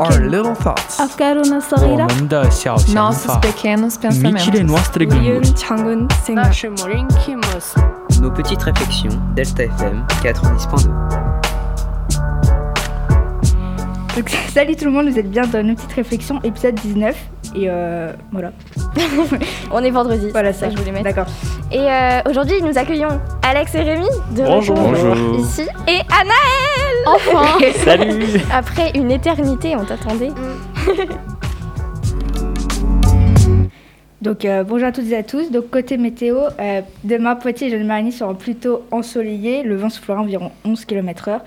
Our little thoughts. Nossos pequenos pensamentos. Nos petites réflexions, Delta FM 90.2. Donc, salut tout le monde, vous êtes bien dans nos petites réflexions, épisode 19. Et euh, voilà. On est vendredi. Voilà je voulais mettre. D'accord. Et euh, aujourd'hui, nous accueillons Alex et Rémi de Bonjour. Ici et Anaël Enfin, Salut après une éternité, on t'attendait. Donc euh, bonjour à toutes et à tous. Donc côté météo, euh, demain Poitiers et Jeanne-Marie seront plutôt ensoleillés. Le vent soufflera environ 11 km/h.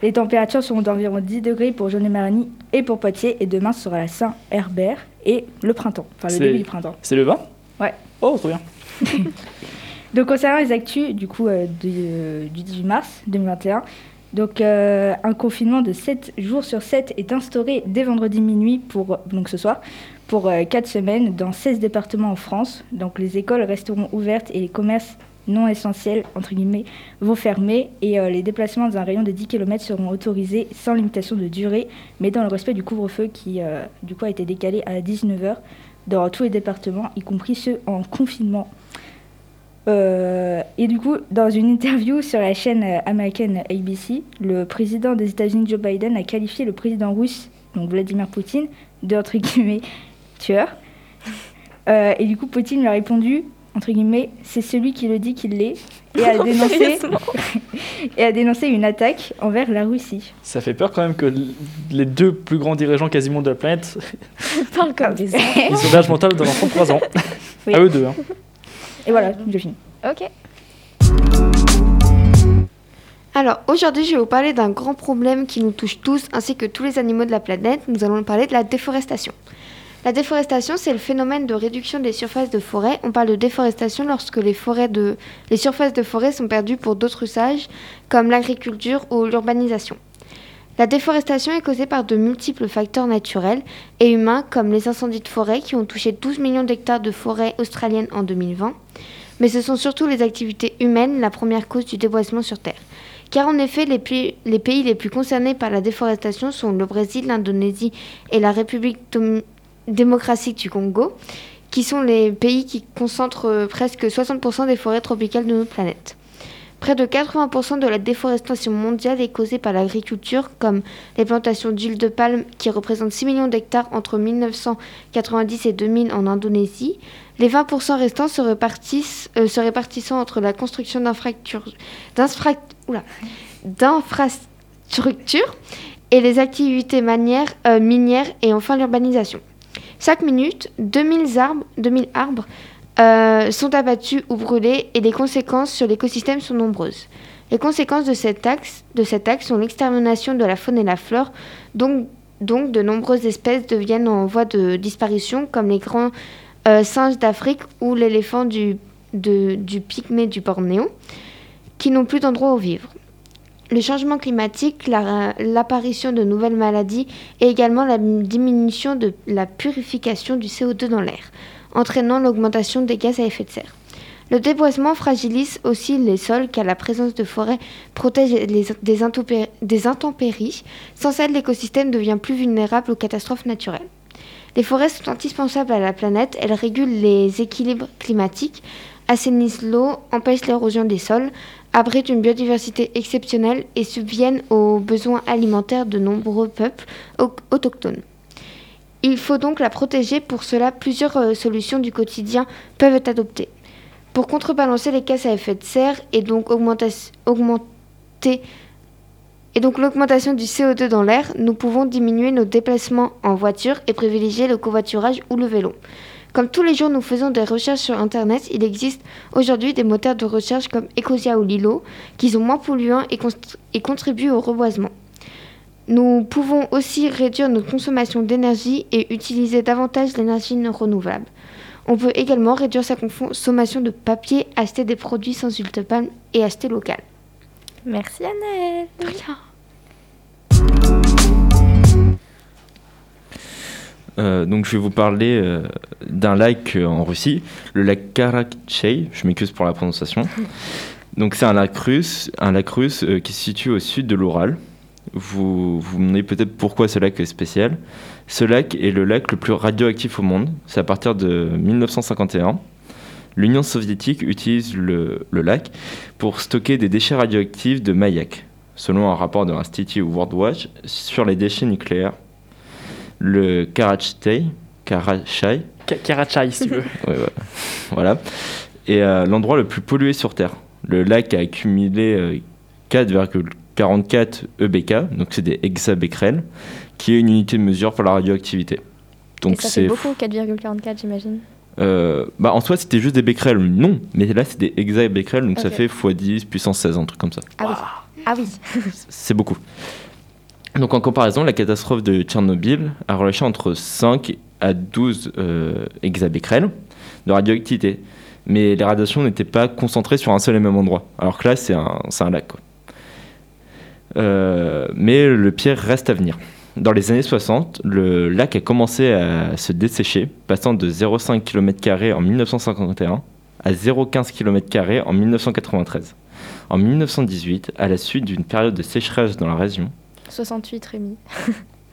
Les températures seront d'environ 10 degrés pour Jeanne-Marie et pour Poitiers. Et demain sera la Saint-Herbert et le printemps. Enfin le début du printemps. C'est le 20 Ouais. Oh, trop bien. Donc concernant les actus du coup euh, du, euh, du 18 mars 2021, donc euh, un confinement de 7 jours sur 7 est instauré dès vendredi minuit pour donc ce soir pour 4 semaines dans 16 départements en France. Donc les écoles resteront ouvertes et les commerces non essentiels entre guillemets vont fermer et euh, les déplacements dans un rayon de 10 km seront autorisés sans limitation de durée mais dans le respect du couvre-feu qui euh, du coup a été décalé à 19h dans tous les départements y compris ceux en confinement. Euh, et du coup, dans une interview sur la chaîne euh, américaine ABC, le président des États-Unis Joe Biden a qualifié le président russe, donc Vladimir Poutine, de entre guillemets tueur. Euh, et du coup, Poutine lui a répondu entre guillemets, c'est celui qui le dit qu'il l'est, et a dénoncé et a dénoncé une attaque envers la Russie. Ça fait peur quand même que les deux plus grands dirigeants quasiment de la planète, Parle comme des ils ont l'âge mental de 3 ans. Oui. À eux deux. Hein. Et voilà, je finis. Ok. Alors aujourd'hui, je vais vous parler d'un grand problème qui nous touche tous ainsi que tous les animaux de la planète. Nous allons parler de la déforestation. La déforestation, c'est le phénomène de réduction des surfaces de forêt. On parle de déforestation lorsque les, forêts de... les surfaces de forêt sont perdues pour d'autres usages, comme l'agriculture ou l'urbanisation. La déforestation est causée par de multiples facteurs naturels et humains, comme les incendies de forêt qui ont touché 12 millions d'hectares de forêt australienne en 2020. Mais ce sont surtout les activités humaines la première cause du déboisement sur Terre. Car en effet, les, pays les plus concernés par la déforestation sont le Brésil, l'Indonésie et la République démocratique du Congo, qui sont les pays qui concentrent euh, presque 60% des forêts tropicales de notre planète. Près de 80% de la déforestation mondiale est causée par l'agriculture, comme les plantations d'huile de palme qui représentent 6 millions d'hectares entre 1990 et 2000 en Indonésie. Les 20% restants se répartissent, euh, répartissant entre la construction d'infrastructures et les activités euh, minières et enfin l'urbanisation. Chaque minute, 2000 arbres, 2000 arbres euh, sont abattus ou brûlés et les conséquences sur l'écosystème sont nombreuses. Les conséquences de cet axe, de sont l'extermination de la faune et la flore, donc, donc de nombreuses espèces deviennent en voie de disparition, comme les grands euh, singes d'Afrique ou l'éléphant du, du pygmée du Bornéo, qui n'ont plus d'endroit où vivre. Le changement climatique, la- l'apparition de nouvelles maladies et également la diminution de la purification du CO2 dans l'air, entraînant l'augmentation des gaz à effet de serre. Le déboisement fragilise aussi les sols car la présence de forêts protège des, intempé- des intempéries. Sans elles, l'écosystème devient plus vulnérable aux catastrophes naturelles. Les forêts sont indispensables à la planète, elles régulent les équilibres climatiques, assainissent l'eau, empêchent l'érosion des sols, abritent une biodiversité exceptionnelle et subviennent aux besoins alimentaires de nombreux peuples au- autochtones. Il faut donc la protéger. Pour cela, plusieurs euh, solutions du quotidien peuvent être adoptées. Pour contrebalancer les gaz à effet de serre et donc l'augmentation du CO2 dans l'air, nous pouvons diminuer nos déplacements en voiture et privilégier le covoiturage ou le vélo. Comme tous les jours nous faisons des recherches sur Internet, il existe aujourd'hui des moteurs de recherche comme Ecosia ou Lilo qui sont moins polluants et contribuent au reboisement. Nous pouvons aussi réduire notre consommation d'énergie et utiliser davantage l'énergie non renouvelable. On peut également réduire sa consommation de papier, acheter des produits sans huile de palme et acheter local. Merci Annelle. Euh, donc je vais vous parler euh, d'un lac euh, en Russie, le lac Karakchei, je m'excuse pour la prononciation. Donc c'est un lac russe, un lac russe euh, qui se situe au sud de l'Oural. Vous vous demandez peut-être pourquoi ce lac est spécial. Ce lac est le lac le plus radioactif au monde. C'est à partir de 1951. L'Union soviétique utilise le, le lac pour stocker des déchets radioactifs de Mayak, selon un rapport de l'Institut World Watch sur les déchets nucléaires. Le Karachay, Karachay Ka- Karachai, si tu veux. Ouais, ouais. voilà. Et euh, l'endroit le plus pollué sur Terre. Le lac a accumulé euh, 4,44 EBK, donc c'est des hexabecquerels, qui est une unité de mesure pour la radioactivité. Donc Et ça fait c'est beaucoup, 4,44 j'imagine. euh, bah en soi c'était juste des becquerels, non, mais là c'est des hexabecquerels, donc ça fait x10 puissance 16, un truc comme ça. Ah oui. Ah oui. C'est beaucoup. Donc en comparaison, la catastrophe de Tchernobyl a relâché entre 5 à 12 euh, de radioactivité. Mais les radiations n'étaient pas concentrées sur un seul et même endroit. Alors que là, c'est un, c'est un lac. quoi. Euh, mais le pire reste à venir. Dans les années 60, le lac a commencé à se dessécher, passant de 0,5 km en 1951 à 0,15 km en 1993. En 1918, à la suite d'une période de sécheresse dans la région, 68 Rémi.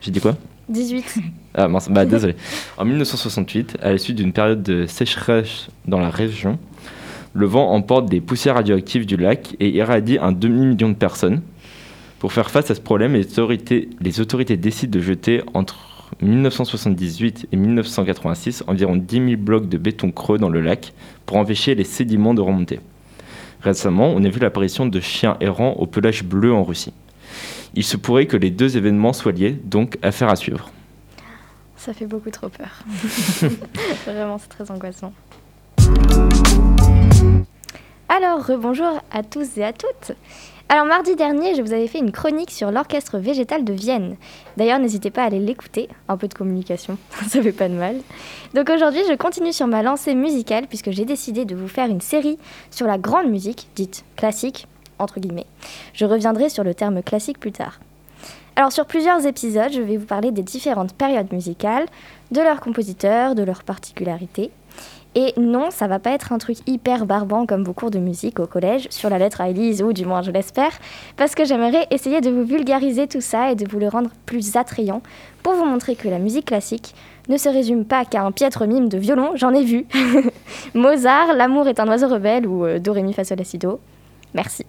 j'ai dit quoi? 18. Ah mince, bah désolé. En 1968, à la suite d'une période de sécheresse dans la région, le vent emporte des poussières radioactives du lac et irradie un demi-million de personnes. Pour faire face à ce problème, les autorités, les autorités décident de jeter entre 1978 et 1986 environ 10 000 blocs de béton creux dans le lac pour empêcher les sédiments de remonter. Récemment, on a vu l'apparition de chiens errants au pelage bleu en Russie. Il se pourrait que les deux événements soient liés, donc affaire à suivre. Ça fait beaucoup trop peur. Vraiment, c'est très angoissant. Alors, rebonjour à tous et à toutes. Alors, mardi dernier, je vous avais fait une chronique sur l'orchestre végétal de Vienne. D'ailleurs, n'hésitez pas à aller l'écouter. Un peu de communication, ça fait pas de mal. Donc aujourd'hui, je continue sur ma lancée musicale puisque j'ai décidé de vous faire une série sur la grande musique, dite classique, entre guillemets. Je reviendrai sur le terme classique plus tard. Alors sur plusieurs épisodes, je vais vous parler des différentes périodes musicales, de leurs compositeurs, de leurs particularités. Et non, ça va pas être un truc hyper barbant comme vos cours de musique au collège sur la lettre à Élise, ou du moins je l'espère, parce que j'aimerais essayer de vous vulgariser tout ça et de vous le rendre plus attrayant pour vous montrer que la musique classique ne se résume pas qu'à un piètre mime de violon, j'en ai vu. Mozart, L'amour est un oiseau rebelle ou euh, Do, Ré, Mi, Fa, Sol, La, Si, Do. Merci.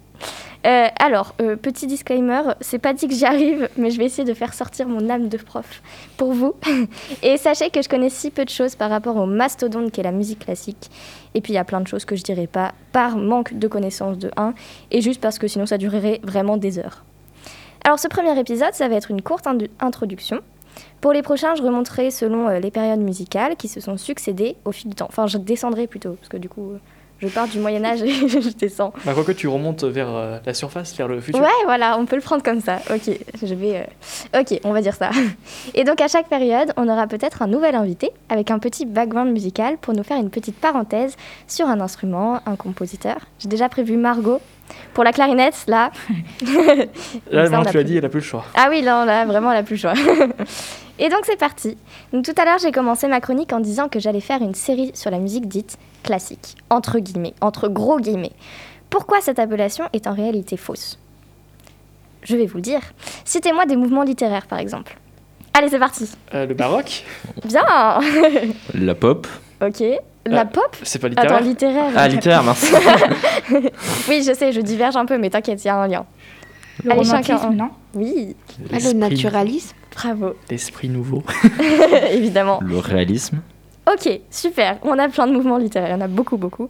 Euh, alors, euh, petit disclaimer, c'est pas dit que j'y arrive, mais je vais essayer de faire sortir mon âme de prof pour vous. Et sachez que je connais si peu de choses par rapport au mastodonte qu'est la musique classique. Et puis il y a plein de choses que je dirais pas par manque de connaissances de 1 et juste parce que sinon ça durerait vraiment des heures. Alors ce premier épisode, ça va être une courte introduction. Pour les prochains, je remonterai selon euh, les périodes musicales qui se sont succédées au fil du temps. Enfin, je descendrai plutôt, parce que du coup, je pars du Moyen Âge et je descends. Bah, quoique tu remontes vers euh, la surface, vers le futur. Ouais, voilà, on peut le prendre comme ça. Ok, je vais. euh, Ok, on va dire ça. Et donc à chaque période, on aura peut-être un nouvel invité avec un petit background musical pour nous faire une petite parenthèse sur un instrument, un compositeur. J'ai déjà prévu Margot pour la clarinette, là. Là, Ça, on maintenant a tu l'as plus. dit, elle a plus le choix. Ah oui, là, là vraiment, elle a plus le choix. Et donc c'est parti. Donc tout à l'heure, j'ai commencé ma chronique en disant que j'allais faire une série sur la musique dite classique, entre guillemets, entre gros guillemets. Pourquoi cette appellation est en réalité fausse? Je vais vous le dire. Citez-moi des mouvements littéraires, par exemple. Allez, c'est parti. Euh, le baroque, Bien La pop. Ok. La Euh, pop c'est pas Attends, littéraire. littéraire. Ah, littéraire, merci. oui, je sais, je diverge un peu, mais t'inquiète, il y a un lien. Le Allez, romantisme, chacun un. non Oui, Ah, le naturalisme bravo, L'esprit nouveau. évidemment. Le réalisme. Ok, super. On a plein de mouvements littéraires, il y en a beaucoup, beaucoup.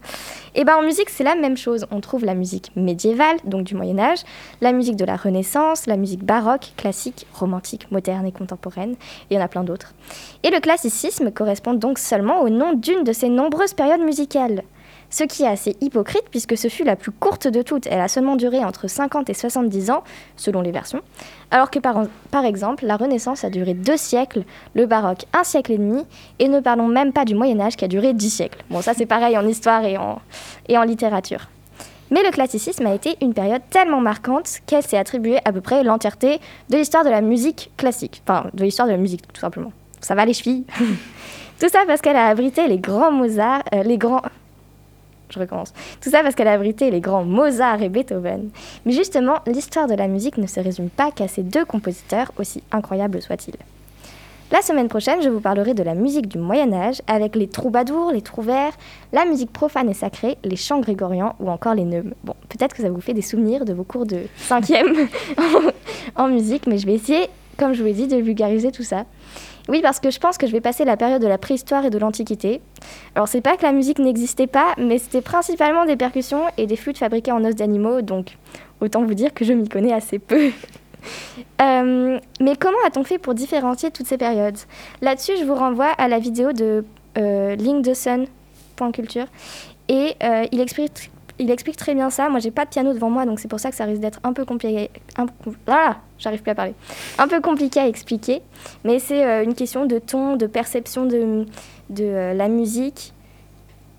Et ben en musique, c'est la même chose. On trouve la musique médiévale, donc du Moyen Âge, la musique de la Renaissance, la musique baroque, classique, romantique, moderne et contemporaine, et il y en a plein d'autres. Et le classicisme correspond donc seulement au nom d'une de ces nombreuses périodes musicales. Ce qui est assez hypocrite puisque ce fut la plus courte de toutes. Elle a seulement duré entre 50 et 70 ans, selon les versions. Alors que par, exemple, la Renaissance a duré deux siècles, le baroque un siècle et demi, et ne parlons même pas du Moyen Âge qui a duré dix siècles. Bon, ça c'est pareil en histoire et en, et en littérature. Mais le classicisme a été une période tellement marquante qu'elle s'est attribuée à peu près l'entièreté de l'histoire de la musique classique. Enfin, de l'histoire de la musique, tout simplement. Ça va les chevilles Tout ça parce qu'elle a abrité les grands Mozart, euh, les grands... je recommence. Tout ça parce qu'elle a abrité les grands Mozart et Beethoven. Mais justement, l'histoire de la musique ne se résume pas qu'à ces deux compositeurs, aussi incroyables soient-ils. La semaine prochaine, je vous parlerai de la musique du Moyen Âge avec les troubadours, les trouvères, la musique profane et sacrée, les chants grégorians ou encore les neumes. Bon, peut-être que ça vous fait des souvenirs de vos cours de 5e en musique, mais je vais essayer, comme je vous l'ai dit, de vulgariser tout ça. Oui, parce que je pense que je vais passer la période de la préhistoire et de l'Antiquité. Alors, c'est pas que la musique n'existait pas, mais c'était principalement des percussions et des flûtes fabriquées en os d'animaux, donc autant vous dire que je m'y connais assez peu. Euh, mais comment a-t-on fait pour différencier toutes ces périodes? Là-dessus, je vous renvoie à la vidéo de euh, Link de Sun, culture, et euh, il explique il explique très bien ça. Moi, j'ai pas de piano devant moi, donc c'est pour ça que ça risque d'être un peu compliqué. Un... Ah, j'arrive plus à parler. Un peu compliqué à expliquer, mais c'est euh, une question de ton, de perception de, euh, la musique.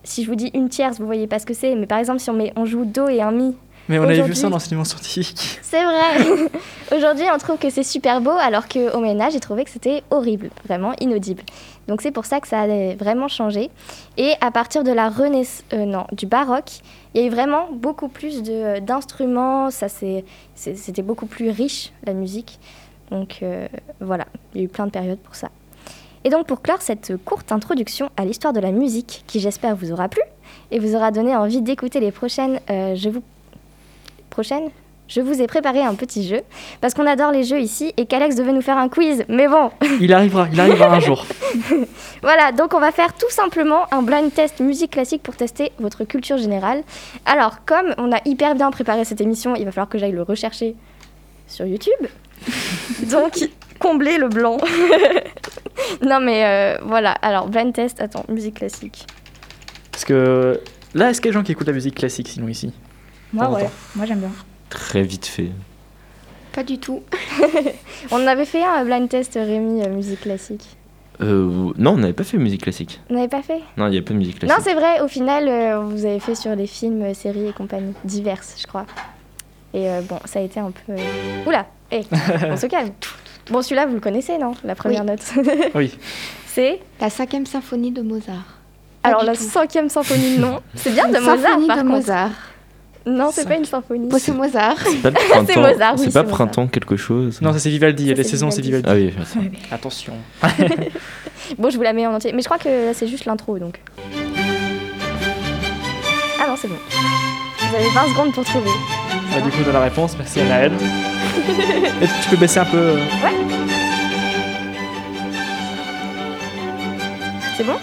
Si je vous dis une tierce, vous voyez pas ce que c'est, mais par exemple, si on, met, on joue do et un mi, Mais on avait vu ça dans l'enseignement scientifique. c'est vrai. Aujourd'hui, on trouve que c'est super beau, alors qu'au Moyen Âge, j'ai trouvé que c'était horrible, vraiment inaudible. Donc c'est pour ça que ça a vraiment changé. Et à partir de la Renaissance, non, du baroque, il y a eu vraiment beaucoup plus de- d'instruments. Ça c'était beaucoup plus riche la musique. Donc euh, voilà, il y a eu plein de périodes pour ça. Et donc pour clore cette courte introduction à l'histoire de la musique, qui j'espère vous aura plu et vous aura donné envie d'écouter les prochaines, euh, je vous je vous ai préparé un petit jeu parce qu'on adore les jeux ici et qu'Alex devait nous faire un quiz. Mais bon, Il arrivera, il arrivera un jour. voilà, donc on va faire tout simplement un blind test musique classique pour tester votre culture générale. Alors, comme on a hyper bien préparé cette émission, il va falloir que j'aille le rechercher sur YouTube. donc, combler le blanc. non mais euh, voilà, alors blind test, attends, musique classique. Parce que là, est-ce qu'il y a des gens qui écoutent la musique classique sinon ici? Moi, ouais. Moi, j'aime bien. Très vite fait. Pas du tout. On avait fait un blind test Rémi euh, musique classique. Euh, non, on n'avait pas fait musique classique. On n'avait pas fait Non, il n'y a pas de musique Non, classique. c'est vrai, au final, euh, vous avez fait sur les films, euh, séries et compagnie, diverses, je crois. Et euh, bon, ça a été un peu. euh, Oula, hé, on se calme. Bon, celui-là, vous le connaissez, non La première note. Oui. c'est. La cinquième symphonie de Mozart. Pas Alors, la tout. cinquième symphonie, non. C'est bien de Mozart, symphonie par de contre. Mozart. Non, c'est pas une symphonie. Bon, c'est Mozart. C'est pas le printemps. Mozart, oui, pas Mozart. printemps quelque chose. Non, ça c'est Vivaldi, Ça, les c'est saisons c'est Vivaldi. Ah oui. Attention. Bon, je vous la mets en entier. Mais je crois que c'est juste l'intro, donc. Ah non, c'est bon. Vous avez 20 secondes pour trouver. Ah, du coup, dans la réponse, merci Anaël. Et tu peux baisser un peu. euh, C'est bon?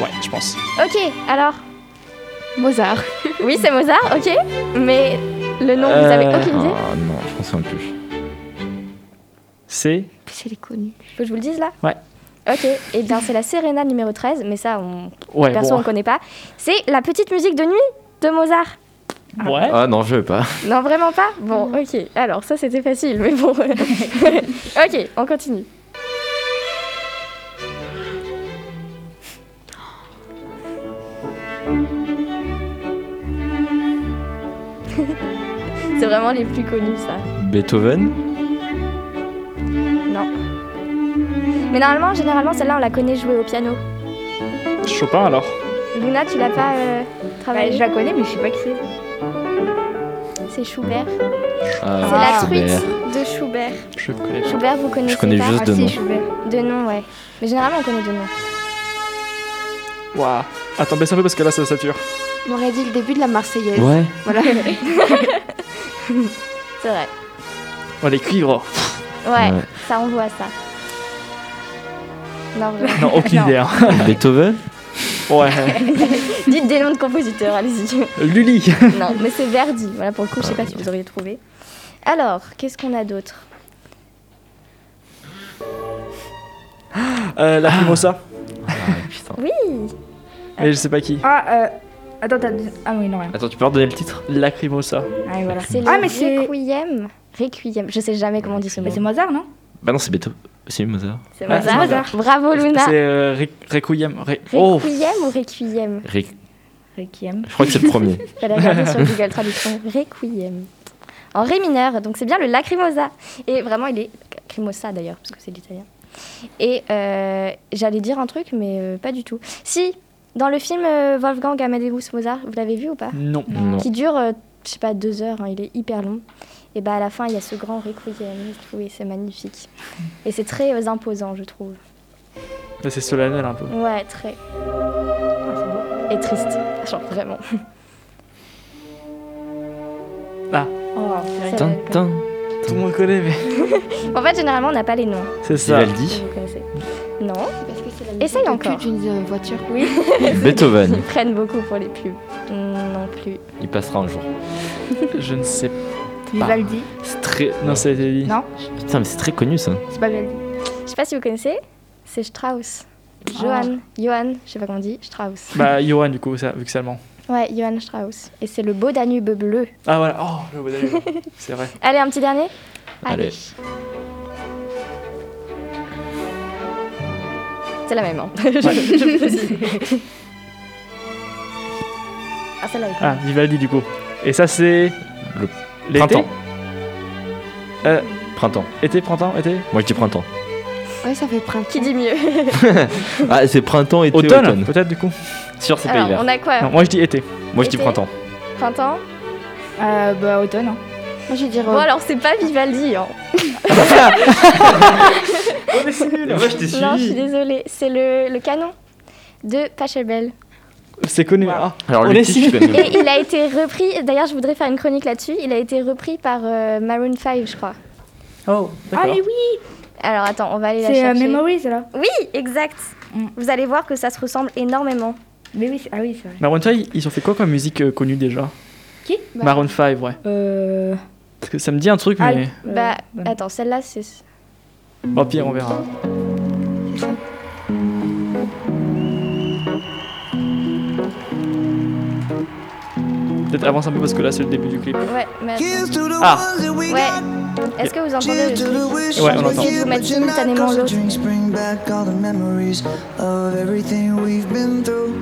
Ouais, je pense. Ok, alors? Mozart. Oui, c'est Mozart, ok. Mais le nom, vous avez Euh, aucune idée Ah non, je pense un plus. C'est. C'est les connus. Faut que je vous le dise là Ouais. Ok, et bien c'est la Serena numéro 13, mais ça, on... Ouais, perso, on connaît pas. C'est la petite musique de nuit de Mozart. Ouais. Ah non, je veux pas. Non, vraiment pas? Bon, ok. Alors, ça, c'était facile, mais bon. ok, on continue. Vraiment les plus connus, ça. Beethoven Non. Mais normalement, généralement, celle-là, on la connaît jouer au piano. Chopin alors. Luna, tu l'as pas euh, travaillé je la connais, mais je sais pas qui c'est. C'est Schubert. Ah, C'est la Schubert. truite de Schubert. Je connais. Schubert, vous connaissez Je connais pas juste Ah, de nom. Schubert. De nom, ouais. Mais généralement, on connaît de nom. Waouh. Attends, baisse un peu parce que là ça sature. On aurait dit le début de la Marseillaise. Ouais. Voilà. C'est vrai. Oh, les cuivres. Ouais, Ouais. ça envoie ça. Non, vraiment. Non, aucune Non. idée. Hein. Beethoven Ouais. Dites des noms de compositeurs, allez-y. Lully. non, mais c'est Verdi. Voilà, pour le coup, je sais pas si vous auriez trouvé. Alors, qu'est-ce qu'on a d'autre? Euh, la Mimosa. Ah putain. Oui Mais je sais pas qui. Ah, euh. Attends, t'as. Ah oui, non, rien. Attends, tu peux redonner le titre Lacrimosa. Ah, oui, voilà. C'est le Ah, mais c'est. Requiem. Requiem. Je sais jamais comment on dit ce mot. Mais c'est Mozart, non? Bah non, c'est Beethoven. C'est Mozart. C'est Ah, Mozart. c'est Mozart. Bravo, Luna. C'est euh, Re- Requiem. Re- Oh. Requiem ou Requiem? Ré- Requiem. Je crois que c'est le premier. Fallait regarder sur Google Traduction. Requiem. En ré mineur, donc c'est bien le lacrimosa. Et vraiment, il est lacrimosa d'ailleurs, parce que c'est l'italien. Et euh, j'allais dire un truc, mais euh, pas du tout. Si, Dans le film euh, Wolfgang Amadeus Mozart, vous l'avez vu ou pas? Non. Non. Qui dure, euh, je sais pas, deux heures, hein, il est hyper long. Et bah à la fin, il y a ce grand requiem, trouvé, c'est magnifique. Et c'est très euh, imposant, je trouve. C'est solennel un peu. Ouais, très. Et triste, genre vraiment. Oh, c'est Tin, tin. Tout le monde connaît, mais En fait, généralement, on n'a pas les noms. c'est ça. Vivaldi, vous connaissez. Non, la Essaye encore. d'une euh, voiture. oui. Beethoven. Ils prennent beaucoup pour les pubs. Non plus. Il passera un jour. Je ne sais pas. Vivaldi. C'est très. Non, ça a été dit. Non, Putain, mais c'est très connu ça. c'est pas Vivaldi. Je sais pas si vous connaissez, c'est Strauss. Ah. Johann, Johann, je sais pas comment on dit, Strauss. Bah, Johan, du coup, ça, vu que c'est allemand. Ouais, Johann Strauss. Et c'est le beau Danube bleu. Ah, voilà. Oh, le bon d'ailleurs. C'est vrai. Allez, un petit dernier? Allez. C'est la même, hein. je, je précise. Ah, celle-là. Ah, Vivaldi, du coup. Et ça, c'est. Le L'été Printemps. Euh, Printemps. été, printemps, été? Moi je dis printemps. Ouais, ça fait printemps. Qui dit mieux Ah, c'est printemps, été, Automne, automne. peut-être, du coup. Sûr, c'est pas Alors, hiver. on a quoi? Non, moi, je dis été. Moi je dis printemps. Printemps? Euh, bah, automne. hein. Moi, je dire. Bon, alors, c'est pas Vivaldi, hein. Moi je t'ai Non, je suis désolée. C'est le, le canon de Pachelbel. C'est connu. Wow. Ah. Alors On le est titre, si- je connais. Et il a été repris, d'ailleurs, je voudrais faire une chronique là-dessus. Il a été repris par euh, Maroon 5, je crois. Oh, Ah, mais oui Alors, attends, on va aller la C'est euh, chercher. Memories, là. Oui, exact. Mm. Vous allez voir que ça se ressemble énormément. Mais oui, c'est- ah oui, c'est vrai. Maroon 5, ils ont fait quoi comme musique euh, connue déjà? Qui? Bah, Maroon 5, ouais. Euh... Parce que ça me dit un truc, Ah, mais. euh, bah, attends, celle-là, c'est. Bon, pire, on verra. Peut-être avance un peu parce que là, c'est le début du clip. Ouais, mais attends. Ah Ouais. Est-ce que vous entendez le truc Ouais, on Je vais entend. de vous mettre simultanément l'autre.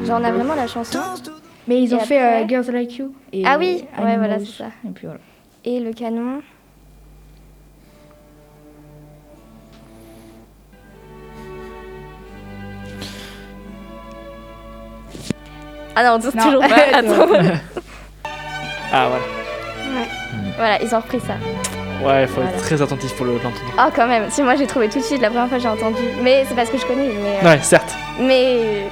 Genre, on a vraiment la chanson. Mais ils Et ont fait après euh, Girls Like You. Et Ah oui, ouais, voilà, c'est ça. Et puis voilà. Et le canon. Ah non, c'est Non. toujours pas. Attends. Ah, voilà. voilà, ils ont repris ça. Ouais, faut Voilà. être très attentif pour le l'entendre. Ah, quand même. Si moi j'ai trouvé tout de suite la première fois que j'ai entendu. Mais c'est parce que je connais. Mais. euh, Ouais, certes. mais...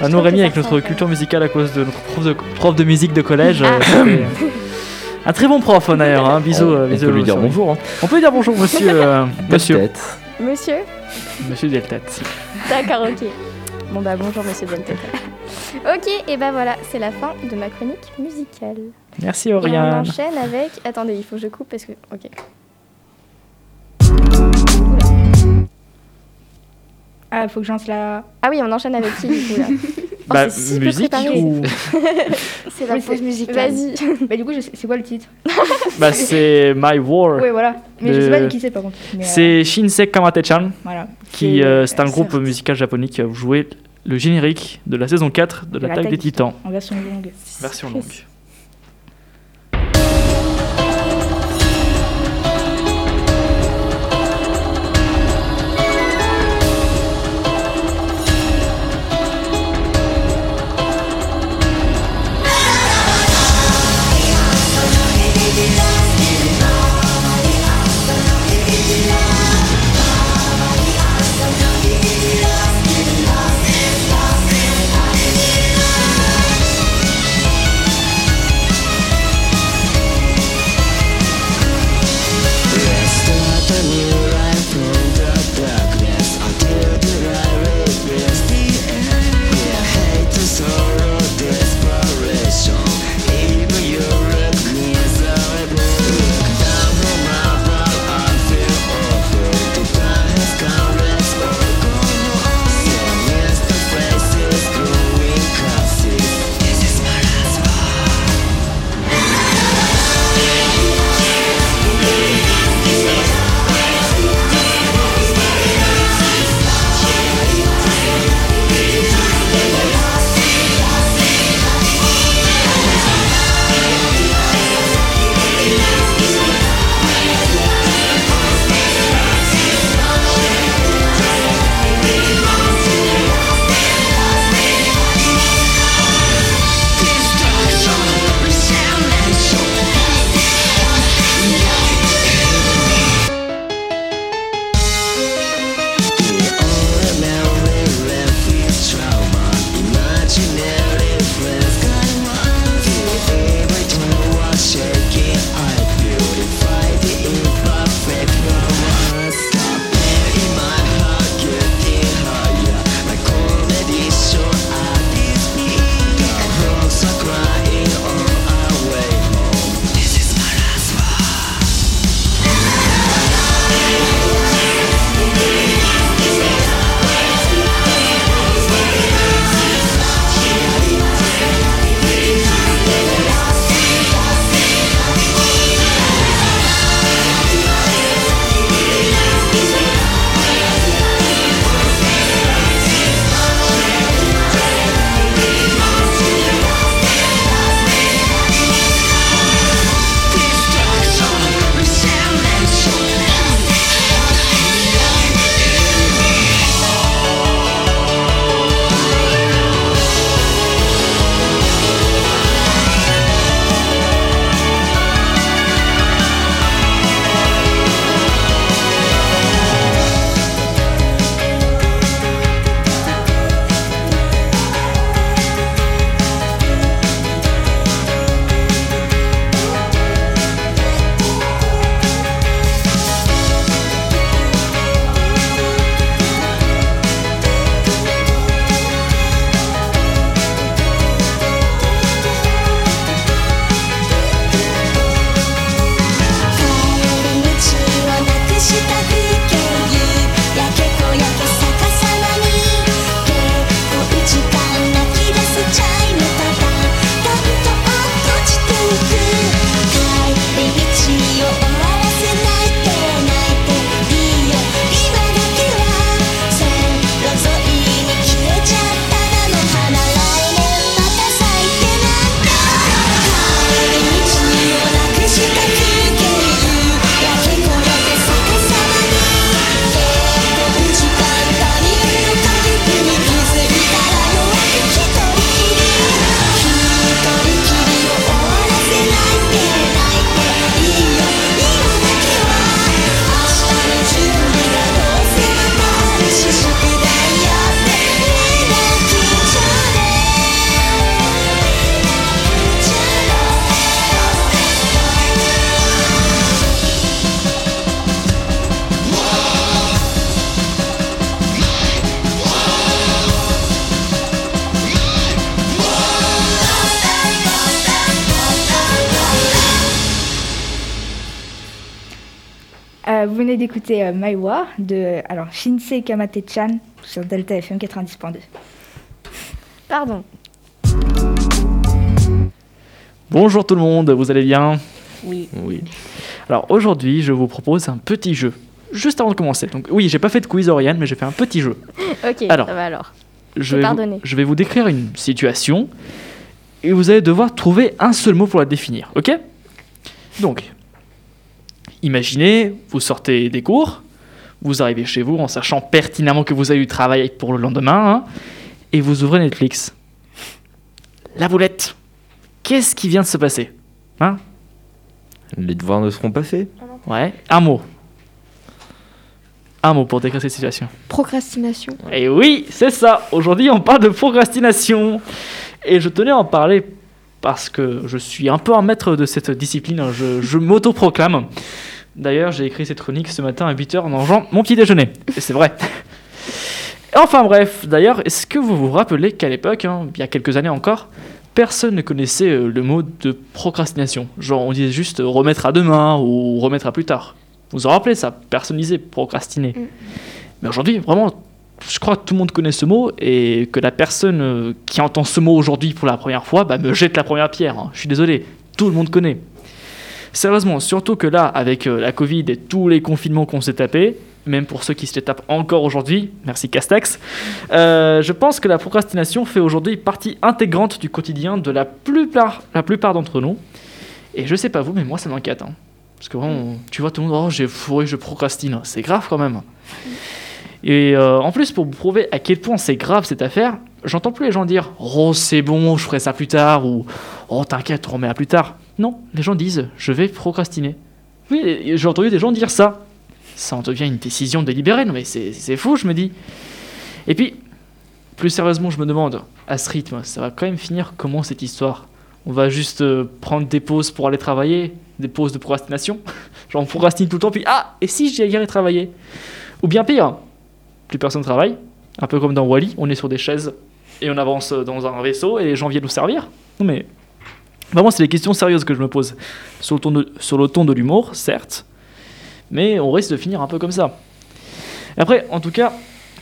Bah, nous, Rémi, avec notre culture musicale à cause de notre prof de, prof de musique de collège, Ah. un très bon prof hein, d'ailleurs. Hein. Bisous, on, euh, on bisous. peut lui dire bonjour. Hein. On peut lui dire bonjour, monsieur. euh, monsieur. Monsieur Monsieur Deltat. D'accord, ok. Bon bah bonjour monsieur Delta. ok, et bah voilà, c'est la fin de ma chronique musicale. Merci, Et on enchaîne avec... Attendez, il faut que je coupe parce que... Ok. Ah, faut que j'en la. Ah oui, on enchaîne avec qui du coup là Bah, Oh, c'est peu musique préparé. ou. C'est la pause c'est- musicale. Vas-y. Bah, du coup, je sais- c'est quoi le titre Bah, c'est My War. Oui, voilà. Mais je Le- sais pas de qui c'est par contre. Mais, euh, C'est Shinsei Kamate-chan, Voilà. qui C'est- euh, c'est un euh, groupe certes, musical japonais qui a joué le générique de la saison 4 de De l'attaque des titans. En version longue. Version longue. Venez d'écouter euh, Maiwa de alors Shinsei Kamate-chan sur Delta FM 90.2. Pardon. Bonjour tout le monde, vous allez bien? Oui. Oui. Alors aujourd'hui, je vous propose un petit jeu. Juste avant de commencer. Donc oui, j'ai pas fait de quiz Oriane, mais j'ai fait un petit jeu. Ok, Alors. ça va alors. Je vais, vous, je vais vous décrire une situation et vous allez devoir trouver un seul mot pour la définir, ok? Donc, imaginez, vous sortez des cours, vous arrivez chez vous en sachant pertinemment que vous avez eu travail pour le lendemain, hein, et vous ouvrez Netflix. La boulette Qu'est-ce qui vient de se passer Hein? Les devoirs ne seront pas faits. Ouais, un mot. Un mot pour décrire cette situation. Procrastination. Et oui, c'est ça. Aujourd'hui, on parle de procrastination. Et je tenais à en parler parce que je suis un peu un maître de cette discipline. Je, je m'auto-proclame. D'ailleurs, j'ai écrit cette chronique ce matin à 8h en mangeant mon petit déjeuner. Et c'est vrai. Enfin bref, d'ailleurs, est-ce que vous vous rappelez qu'à l'époque, hein, il y a quelques années encore, personne ne connaissait euh, le mot de procrastination? Genre, on disait juste remettre à demain ou remettre à plus tard. Vous vous en rappelez ça? Personne disait procrastiner. Mais aujourd'hui, vraiment, je crois que tout le monde connaît ce mot et que la personne euh, qui entend ce mot aujourd'hui pour la première fois bah, me jette la première pierre. hein. Je suis désolé, tout le monde connaît. Sérieusement, surtout que là, avec euh, la Covid et tous les confinements qu'on s'est tapés, même pour ceux qui se les tapent encore aujourd'hui, merci Castex, euh, je pense que la procrastination fait aujourd'hui partie intégrante du quotidien de la plupart, la plupart d'entre nous. Et je sais pas vous, mais moi ça m'inquiète. hein. Parce que vraiment, tu vois tout le monde, oh j'ai fourré, je procrastine. C'est grave quand même. Et euh, en plus, pour vous prouver à quel point c'est grave cette affaire, j'entends plus les gens dire Oh, c'est bon, je ferai ça plus tard, ou Oh, t'inquiète, on remet à plus tard. Non, les gens disent Je vais procrastiner. Oui, j'ai entendu des gens dire ça. Ça en devient une décision délibérée, non mais c'est fou, je me dis. Et puis, plus sérieusement, je me demande, à ce rythme, ça va quand même finir comment cette histoire? On va juste euh, prendre des pauses pour aller travailler, des pauses de procrastination? Genre on procrastine tout le temps, puis ah, et si j'y allais travailler? Ou bien pire, plus personne travaille, un peu comme dans Wally, on est sur des chaises et on avance dans un vaisseau et les gens viennent nous servir. Non mais vraiment c'est des questions sérieuses que je me pose sur le ton de, sur le ton de l'humour, certes, mais on risque de finir un peu comme ça. Après, en tout cas,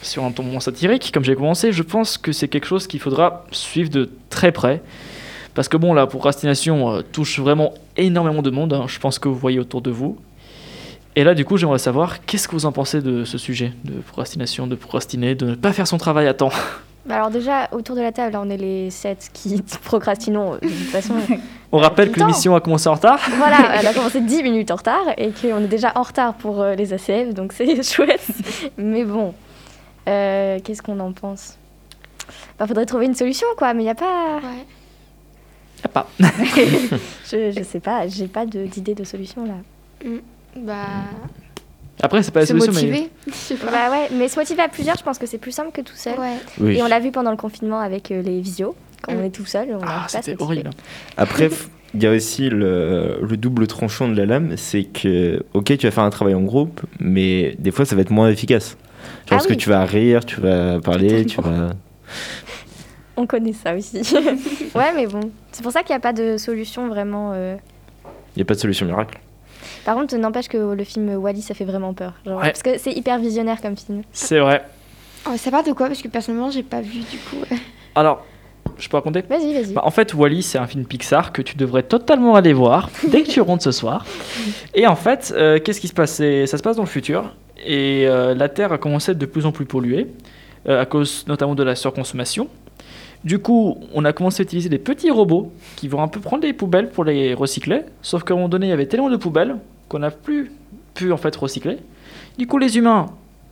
sur un ton moins satirique, comme j'ai commencé, je pense que c'est quelque chose qu'il faudra suivre de très près. Parce que bon, la procrastination euh, touche vraiment énormément de monde, hein, je pense que vous voyez autour de vous. Et là, du coup, j'aimerais savoir, qu'est-ce que vous en pensez de ce sujet De procrastination, de procrastiner, de ne pas faire son travail à temps? Bah alors déjà, autour de la table, là, on est les sept qui procrastinons euh, de toute façon. On rappelle tout que l'émission a commencé en retard voilà, elle a commencé 10 minutes en retard et qu'on est déjà en retard pour euh, les ACF, donc c'est chouette. Mais bon, euh, qu'est-ce qu'on en pense? Bah, faudrait trouver une solution, quoi, mais il n'y a pas... Ouais. Y a pas. Je, je sais pas, j'ai pas de- d'idée de solution, là. Bah, Après, c'est pas la se solution, mais... motiver. Je sais pas. Bah ouais, mais se motiver à plusieurs, je pense que c'est plus simple que tout seul. Ouais. Oui. Et on l'a vu pendant le confinement avec euh, les visios. Quand on Mm. est tout seul, on Ah, pas c'était horrible. Après, il y a aussi le, le double tranchant de la lame, c'est que, ok, tu vas faire un travail en groupe, mais des fois, ça va être moins efficace. Genre Ah parce que tu vas rire, tu vas parler, tu vas... On connaît ça aussi. ouais, mais bon. C'est pour ça qu'il n'y a pas de solution vraiment. euh. Il n'y a pas de solution miracle. Par contre, n'empêche que le film Wally, ça fait vraiment peur. Genre, Ouais. Parce que c'est hyper visionnaire comme film. C'est vrai. Oh, ça part de quoi Parce que personnellement, j'ai pas vu du coup. Alors, je peux raconter? Vas-y, vas-y. Bah, en fait, Wally, c'est un film Pixar que tu devrais totalement aller voir dès que tu rentres ce soir. Et en fait, euh, qu'est-ce qui se passe? Ça se passe dans le futur. Et euh, la Terre a commencé à être de plus en plus polluée, euh, à cause notamment de la surconsommation. Du coup, on a commencé à utiliser des petits robots qui vont un peu prendre les poubelles pour les recycler. Sauf qu'à un moment donné, il y avait tellement de poubelles qu'on n'a plus pu en fait recycler. Du coup, les humains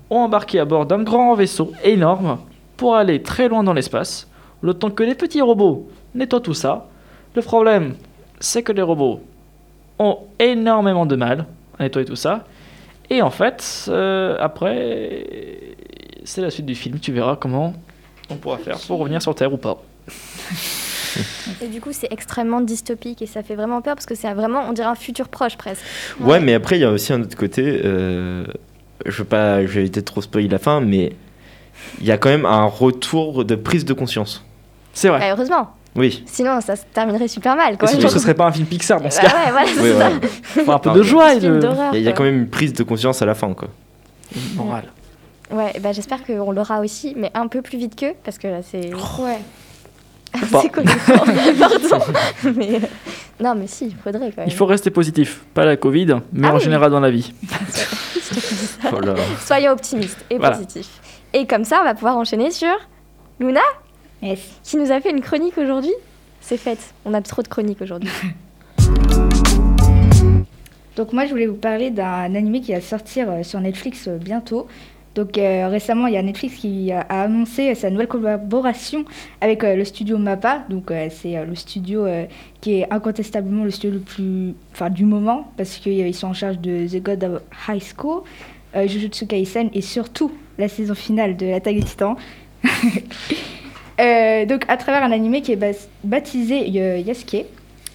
ont embarqué à bord d'un grand vaisseau énorme pour aller très loin dans l'espace, le temps que les petits robots nettoient tout ça. Le problème, c'est que les robots ont énormément de mal à nettoyer tout ça. Et en fait, euh, après, c'est la suite du film. Tu verras comment on pourra faire pour revenir sur Terre ou pas. Et du coup, c'est extrêmement dystopique et ça fait vraiment peur parce que c'est vraiment, on dirait un futur proche presque. Ouais, mais après, il y a aussi un autre côté. euh, je veux pas, je vais éviter de trop spoiler la fin, mais il y a quand même un retour de prise de conscience. C'est vrai. Bah, heureusement. Oui. Sinon, ça se terminerait super mal. Quoi. Que ce serait pas un film Pixar dans ce Bah cas ouais, voilà, c'est Oui, ça. voilà. Faut un peu Non, de joie. Il y, a- quand même une prise de conscience à la fin, quoi. morale. Ouais, bah j'espère qu'on l'aura aussi, mais un peu plus vite qu'eux, parce que là, c'est. Ouais. pas. c'est complètement. Pardon. mais, euh, Non, mais si, il faudrait quand même. Il faut rester positif, pas la Covid, mais Ah en oui. général dans la vie. Oh là. Soyons optimistes et Voilà. positifs. Et comme ça, on va pouvoir enchaîner sur Luna, Yes. qui nous a fait une chronique aujourd'hui. C'est fait. On a trop de chroniques aujourd'hui. Donc moi je voulais vous parler d'un animé qui va sortir euh, sur Netflix euh, bientôt. Donc euh, récemment il y a Netflix qui a, annoncé sa nouvelle collaboration avec euh, le studio MAPPA. Donc euh, c'est le studio qui est incontestablement le studio le plus, enfin du moment parce qu'ils sont en charge de The God of High School, Jujutsu Kaisen et surtout la saison finale de l'Attaque des Titans. Donc à travers un animé qui est baptisé Yasuke.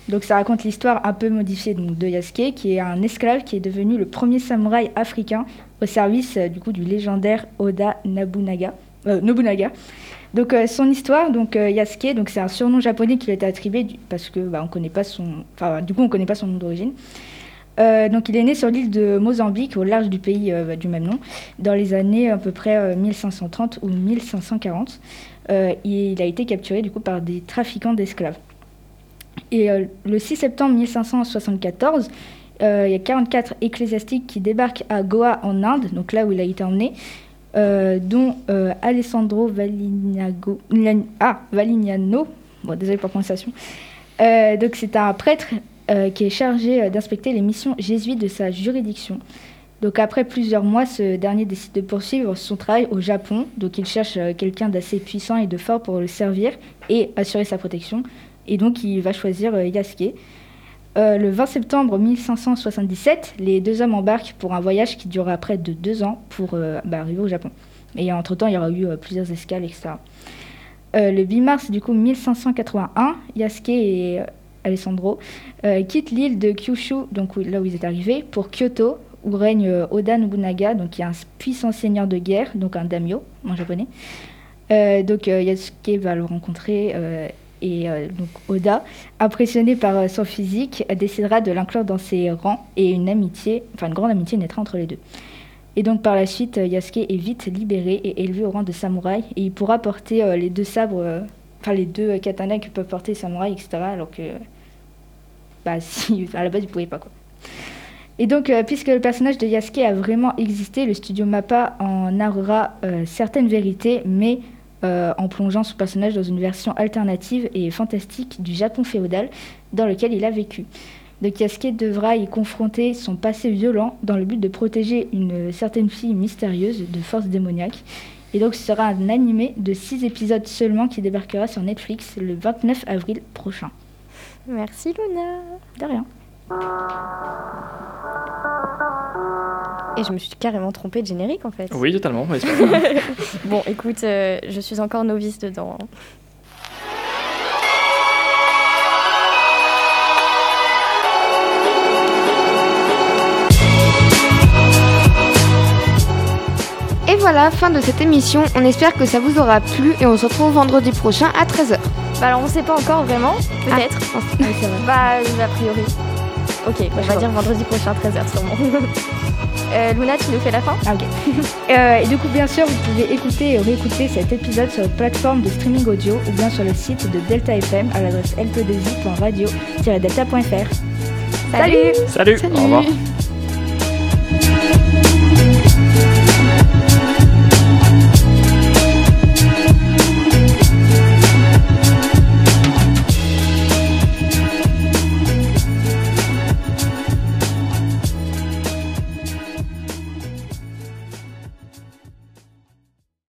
Donc ça raconte l'histoire un peu modifiée de Yasuke, qui est un esclave qui est devenu le premier samouraï africain service euh, du coup du légendaire Oda Nobunaga. euh. Donc euh, son histoire, donc Yasuke, donc c'est un surnom japonais qui lui a été attribué parce que bah, on connaît pas son, du coup on connaît pas son nom d'origine. Donc il est né sur l'île de Mozambique au large du pays bah, du même nom dans les années à peu près euh, 1530 ou 1540. Euh, il a été capturé du coup par des trafiquants d'esclaves. Et le 6 septembre 1574, euh, il y a 44 ecclésiastiques qui débarquent à Goa en Inde, donc là où il a été emmené, euh, dont euh, Alessandro Valignago, ah, Valignano, bon, désolé pour la prononciation. Euh, donc c'est un prêtre euh, qui est chargé euh, d'inspecter les missions jésuites de sa juridiction. Donc après plusieurs mois, ce dernier décide de poursuivre son travail au Japon. Donc il cherche euh, quelqu'un d'assez puissant et de fort pour le servir et assurer sa protection. Et donc il va choisir euh, Yasuke. Euh, le 20 septembre 1577, les deux hommes embarquent pour un voyage qui durera près de deux ans pour euh, bah, arriver au Japon. Et entre-temps, il y aura eu euh, plusieurs escales, etc. Le 8 mars du coup 1581, Yasuke et Alessandro quittent l'île de Kyushu, donc là où ils étaient arrivés, pour Kyoto, où règne Oda Nobunaga, donc qui est un puissant seigneur de guerre, donc un daimyo en japonais. Donc Yasuke va le rencontrer et euh, donc Oda, impressionné par euh, son physique, décidera de l'inclure dans ses rangs et une amitié, enfin une grande amitié naîtra entre les deux. Et donc par la suite, euh, Yasuke est vite libéré et élevé au rang de samouraï et il pourra porter les deux sabres, enfin les deux euh, katanas que peuvent porter les samouraïs, etc. Alors que, bah si, à la base, il pouvait pas quoi. Et donc, puisque le personnage de Yasuke a vraiment existé, le studio Mappa en narrera certaines vérités, mais euh, en plongeant son personnage dans une version alternative et fantastique du Japon féodal dans lequel il a vécu. Donc Yasuke devra y confronter son passé violent dans le but de protéger une certaine fille mystérieuse de force démoniaque. Et donc ce sera un animé de 6 épisodes seulement qui débarquera sur Netflix le 29 avril prochain. Merci Luna. De rien. Et je me suis carrément trompée de générique en fait. Oui, totalement. mais c'est pas grave. Bon, écoute, euh, je suis encore novice dedans. hein. Et voilà, fin de cette émission. On espère que ça vous aura plu et on se retrouve vendredi prochain à 13h. Bah alors on sait pas encore vraiment, peut-être. Bah a priori. Ok, on va dire vendredi prochain 13h sûrement. Euh, Luna, tu nous fais la fin Ah, ok. Euh, et du coup, bien sûr, vous pouvez écouter et réécouter cet épisode sur votre plateforme de streaming audio ou bien sur le site de Delta FM à l'adresse lp2i.radio-delta.fr. Salut Salut. Au revoir. Salut